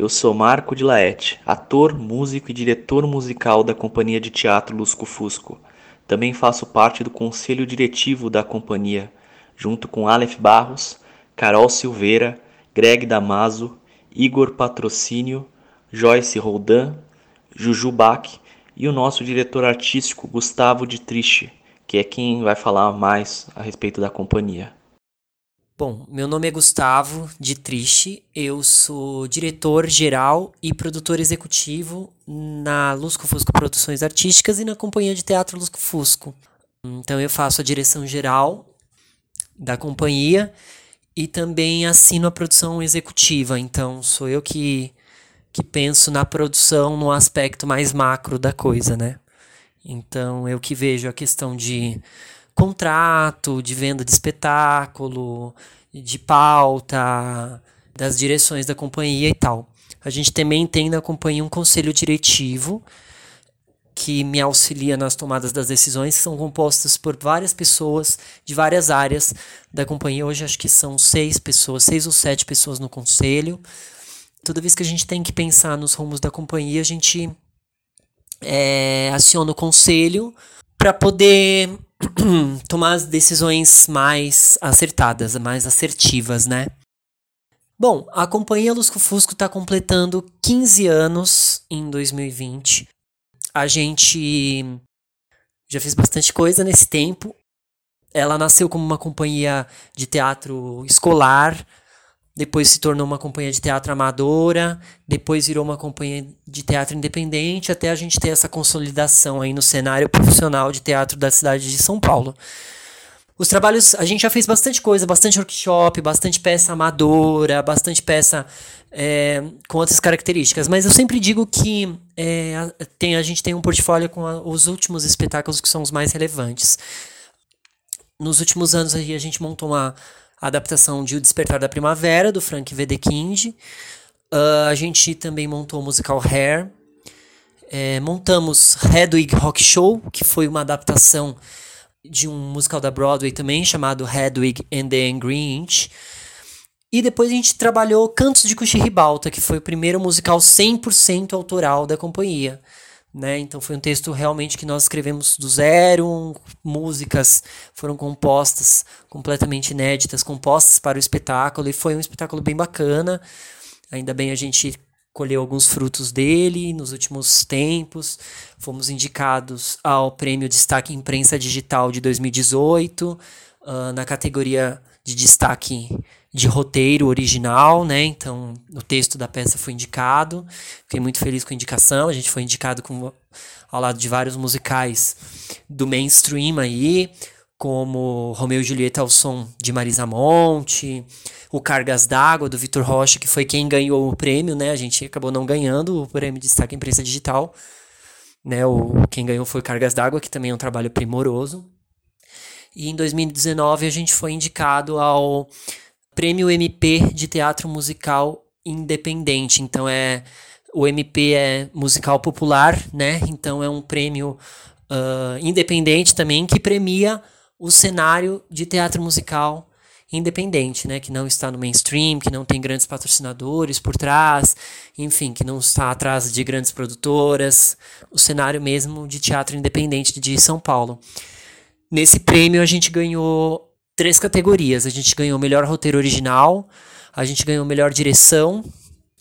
Eu sou Marco de Laete, ator, músico e diretor musical da Companhia de Teatro Lusco Fusco. Também faço parte do conselho diretivo da companhia, junto com Aleph Barros, Carol Silveira, Greg Damaso, Igor Patrocínio, Joyce Roldan, Juju Bach e o nosso diretor artístico Gustavo de Triche, que é quem vai falar mais a respeito da companhia. Bom, meu nome é Gustavo de Triche, eu sou diretor geral e produtor executivo na Lusco Fusco Produções Artísticas e na Companhia de Teatro Lusco Fusco. Então eu faço a direção geral da companhia e também assino a produção executiva. Então sou eu que, que penso na produção no aspecto mais macro da coisa, né? Então eu que vejo a questão de contrato, de venda de espetáculo, de pauta, das direções da companhia e tal. A gente também tem na companhia um conselho diretivo que me auxilia nas tomadas das decisões, que são compostas por várias pessoas de várias áreas da companhia. Hoje acho que são seis pessoas, seis ou sete pessoas no conselho. Toda vez que a gente tem que pensar nos rumos da companhia, a gente é, aciona o conselho para poder tomar as decisões mais acertadas, mais assertivas, né? Bom, a companhia Lusco Fusco está completando 15 anos em 2020. A gente já fez bastante coisa nesse tempo. Ela nasceu como uma companhia de teatro escolar, depois se tornou uma companhia de teatro amadora, depois virou uma companhia de teatro independente, até a gente ter essa consolidação aí no cenário profissional de teatro da cidade de São Paulo. Os trabalhos, a gente já fez bastante coisa, bastante workshop, bastante peça amadora, bastante peça é, com outras características, mas eu sempre digo que é, tem, a gente tem um portfólio com a, os últimos espetáculos que são os mais relevantes. Nos últimos anos a gente montou uma a adaptação de O Despertar da Primavera, do Frank Wedekind. Uh, a gente também montou o musical Hair. É, montamos Hedwig Rock Show, que foi uma adaptação de um musical da Broadway também, chamado Hedwig and the Angry Inch. E depois a gente trabalhou Cantos de Cuxirribalta, que foi o primeiro musical 100% autoral da companhia. Né? Então foi um texto realmente que nós escrevemos do zero, músicas foram compostas completamente inéditas, compostas para o espetáculo e foi um espetáculo bem bacana. Ainda bem a gente colheu alguns frutos dele nos últimos tempos. Fomos indicados ao Prêmio Destaque Imprensa Digital de 2018, uh, na categoria de destaque de roteiro original, né? Então, o texto da peça foi indicado. Fiquei muito feliz com a indicação. A gente foi indicado com, ao lado de vários musicais do mainstream aí, como Romeu e Julieta ao som de Marisa Monte, o Cargas d'Água do Vitor Rocha, que foi quem ganhou o prêmio, né? A gente acabou não ganhando o prêmio de destaque imprensa digital, né? O quem ganhou foi Cargas d'Água, que também é um trabalho primoroso. E em 2019 a gente foi indicado ao Prêmio MP de Teatro Musical Independente. Então é o MP é musical popular, né? Então é um prêmio uh, independente também que premia o cenário de teatro musical independente, né? Que não está no mainstream, que não tem grandes patrocinadores por trás, enfim, que não está atrás de grandes produtoras, o cenário mesmo de teatro independente de São Paulo. Nesse prêmio a gente ganhou três categorias. A gente ganhou melhor roteiro original, a gente ganhou melhor direção,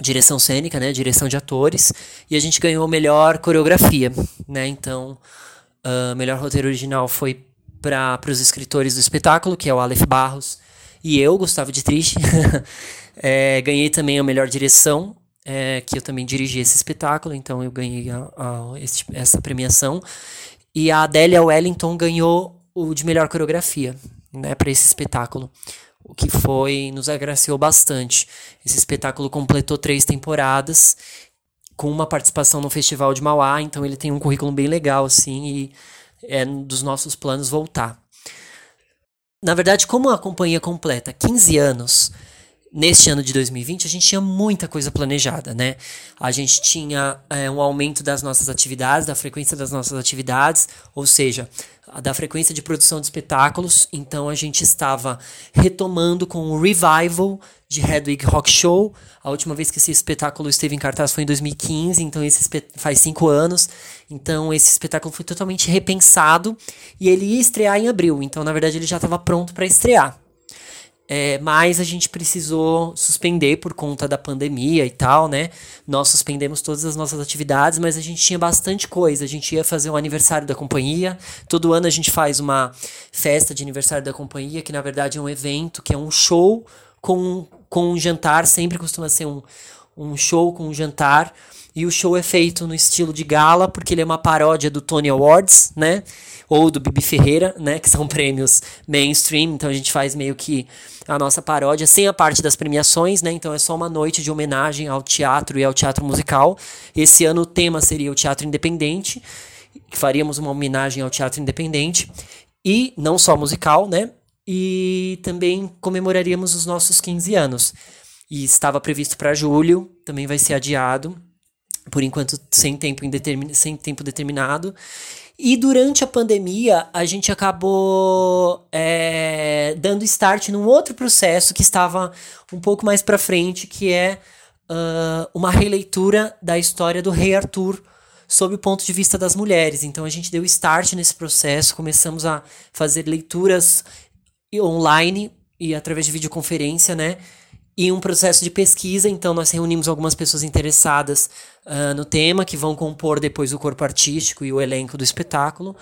direção cênica, né, direção de atores, e a gente ganhou melhor coreografia, né? Então, uh, melhor roteiro original foi para os escritores do espetáculo, que é o Aleph Barros e eu, Gustavo de Triste. é, ganhei também a melhor direção, é, que eu também dirigi esse espetáculo, então eu ganhei a, a, essa premiação. E a Adélia Wellington ganhou o de melhor coreografia né, para esse espetáculo, o que foi nos agraciou bastante. Esse espetáculo completou três temporadas com uma participação no Festival de Mauá, então ele tem um currículo bem legal assim e é dos nossos planos voltar. Na verdade, como a companhia completa 15 anos, neste ano de 2020, a gente tinha muita coisa planejada, né? A gente tinha é, um aumento das nossas atividades, da frequência das nossas atividades, ou seja, da frequência de produção de espetáculos. Então a gente estava retomando com o revival de Hedwig Rock Show. A última vez que esse espetáculo esteve em cartaz foi em 2015, então esse faz cinco anos. Então esse espetáculo foi totalmente repensado e ele ia estrear em abril. Então na verdade ele já estava pronto para estrear. É, mas a gente precisou suspender por conta da pandemia e tal, né? Nós suspendemos todas as nossas atividades, mas a gente tinha bastante coisa. A gente ia fazer um aniversário da companhia. Todo ano a gente faz uma festa de aniversário da companhia, que na verdade é um evento, que é um show com, com um jantar. Sempre costuma ser um, um show com um jantar. E o show é feito no estilo de gala, porque ele é uma paródia do Tony Awards, né? Ou do Bibi Ferreira, né? Que são prêmios mainstream. Então a gente faz meio que a nossa paródia, sem a parte das premiações, né? Então é só uma noite de homenagem ao teatro e ao teatro musical. Esse ano o tema seria o teatro independente, que faríamos uma homenagem ao teatro independente e não só musical, né? E também comemoraríamos os nossos 15 anos. E estava previsto para julho, também vai ser adiado, por enquanto sem tempo, indetermin... sem tempo determinado. E durante a pandemia, a gente acabou é, dando start num outro processo que estava um pouco mais para frente, que é uh, uma releitura da história do Rei Arthur sob o ponto de vista das mulheres. Então a gente deu start nesse processo, começamos a fazer leituras online e através de videoconferência, né? E um processo de pesquisa. Então, nós reunimos algumas pessoas interessadas uh, no tema, que vão compor depois o corpo artístico e o elenco do espetáculo.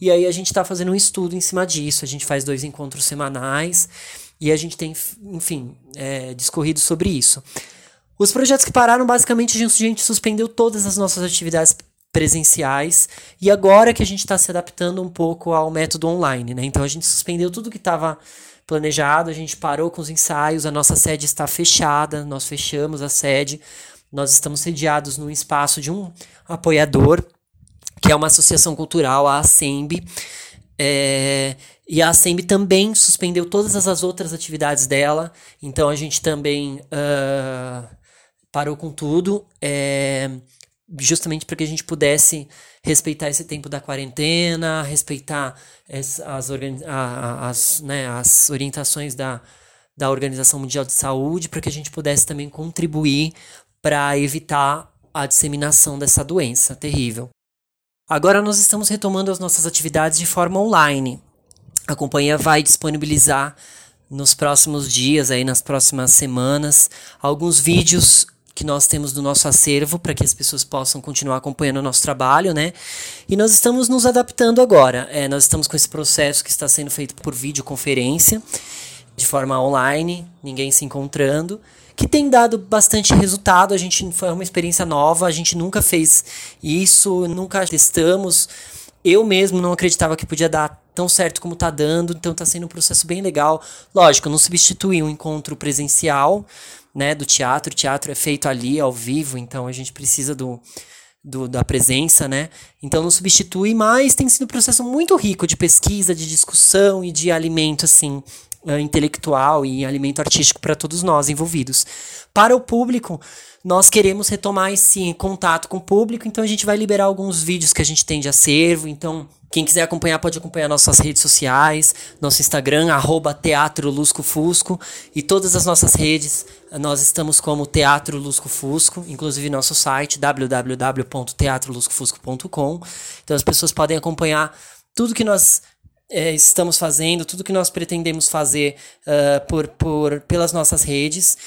E aí a gente está fazendo um estudo em cima disso. A gente faz dois encontros semanais e a gente tem, enfim, é, discorrido sobre isso. Os projetos que pararam, basicamente, a gente, suspendeu todas as nossas atividades presenciais e agora que a gente está se adaptando um pouco ao método online, né? Então a gente suspendeu tudo que estava planejado, a gente parou com os ensaios, a nossa sede está fechada, nós fechamos a sede, nós estamos sediados num espaço de um apoiador, que é uma associação cultural, a ASEMB, é, e a ASEMB também suspendeu todas as outras atividades dela, então a gente também uh, parou com tudo, é, justamente para que a gente pudesse respeitar esse tempo da quarentena, respeitar as, as, né, as orientações da, da Organização Mundial de Saúde, para que a gente pudesse também contribuir para evitar a disseminação dessa doença terrível. Agora nós estamos retomando as nossas atividades de forma online. A companhia vai disponibilizar nos próximos dias, aí nas próximas semanas, alguns vídeos que nós temos do nosso acervo para que as pessoas possam continuar acompanhando o nosso trabalho, né? E nós estamos nos adaptando agora. É, nós estamos com esse processo que está sendo feito por videoconferência, de forma online, ninguém se encontrando, que tem dado bastante resultado. A gente foi uma experiência nova, a gente nunca fez isso, nunca testamos. Eu mesmo não acreditava que podia dar tão certo como está dando, então está sendo um processo bem legal. Lógico, não substitui um encontro presencial, né, do teatro. O teatro é feito ali, ao vivo, então a gente precisa do, do, da presença, né? Então não substitui, mas tem sido um processo muito rico de pesquisa, de discussão e de alimento, assim, uh, intelectual e alimento artístico para todos nós envolvidos. Para o público, nós queremos retomar esse contato com o público, então a gente vai liberar alguns vídeos que a gente tem de acervo, então quem quiser acompanhar pode acompanhar nossas redes sociais, nosso Instagram, arroba Teatro Lusco Fusco, e todas as nossas redes, nós estamos como Teatro Lusco Fusco, inclusive nosso site, www.teatroluscofusco.com. Então as pessoas podem acompanhar tudo que nós é, estamos fazendo, tudo que nós pretendemos fazer uh, por, por, pelas nossas redes.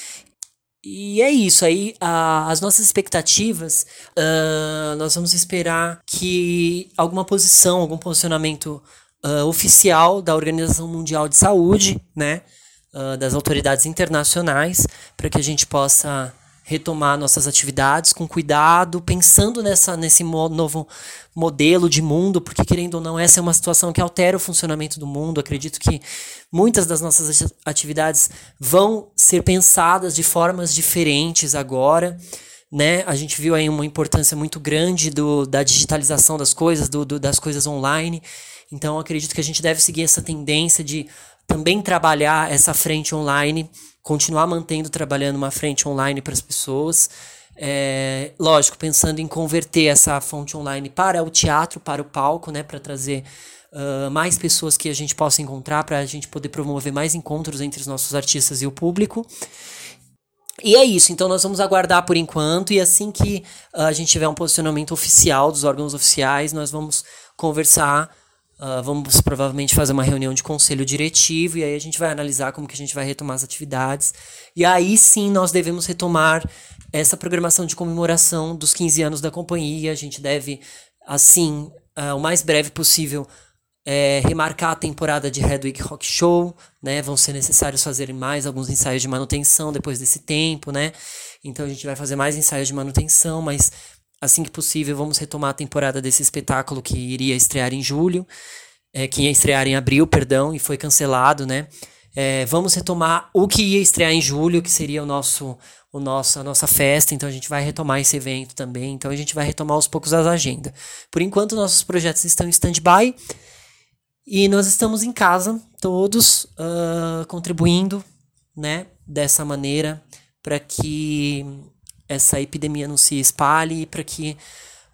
E é isso, aí a, as nossas expectativas, uh, nós vamos esperar que alguma posição, algum posicionamento uh, oficial da Organização Mundial de Saúde, né, das autoridades internacionais, para que a gente possa retomar nossas atividades com cuidado, pensando nessa, nesse novo modelo de mundo, porque querendo ou não, essa é uma situação que altera o funcionamento do mundo. Acredito que muitas das nossas atividades vão ser pensadas de formas diferentes agora. Né? A gente viu aí uma importância muito grande do, da digitalização das coisas, do, do das coisas online. Então, acredito que a gente deve seguir essa tendência de também trabalhar essa frente online, continuar mantendo trabalhando uma frente online para as pessoas. É, lógico, pensando em converter essa fonte online para o teatro, para o palco, né, para trazer uh, mais pessoas que a gente possa encontrar, para a gente poder promover mais encontros entre os nossos artistas e o público. E é isso, então nós vamos aguardar por enquanto, e assim que uh, a gente tiver um posicionamento oficial dos órgãos oficiais, nós vamos conversar Uh, vamos provavelmente fazer uma reunião de conselho diretivo e aí a gente vai analisar como que a gente vai retomar as atividades. E aí sim nós devemos retomar essa programação de comemoração dos 15 anos da companhia. A gente deve, assim, uh, o mais breve possível, é, remarcar a temporada de Redwick Rock Show, né? Vão ser necessários fazer mais alguns ensaios de manutenção depois desse tempo, né? Então a gente vai fazer mais ensaios de manutenção, mas assim que possível, vamos retomar a temporada desse espetáculo que iria estrear em julho, é, que ia estrear em abril, perdão, e foi cancelado, né? É, vamos retomar o que ia estrear em julho, que seria o nosso, o nosso, a nossa festa. Então a gente vai retomar esse evento também. Então a gente vai retomar aos poucos as agendas. Por enquanto, nossos projetos estão em stand-by e nós estamos em casa, todos uh, contribuindo, né, dessa maneira para que essa epidemia não se espalhe, para que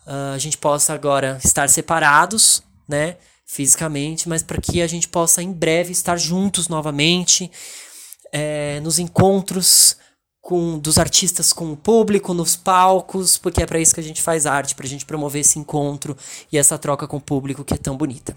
uh, a gente possa agora estar separados, né, fisicamente, mas para que a gente possa em breve estar juntos novamente, é, nos encontros com dos artistas com o público, nos palcos, porque é para isso que a gente faz arte, para a gente promover esse encontro e essa troca com o público que é tão bonita.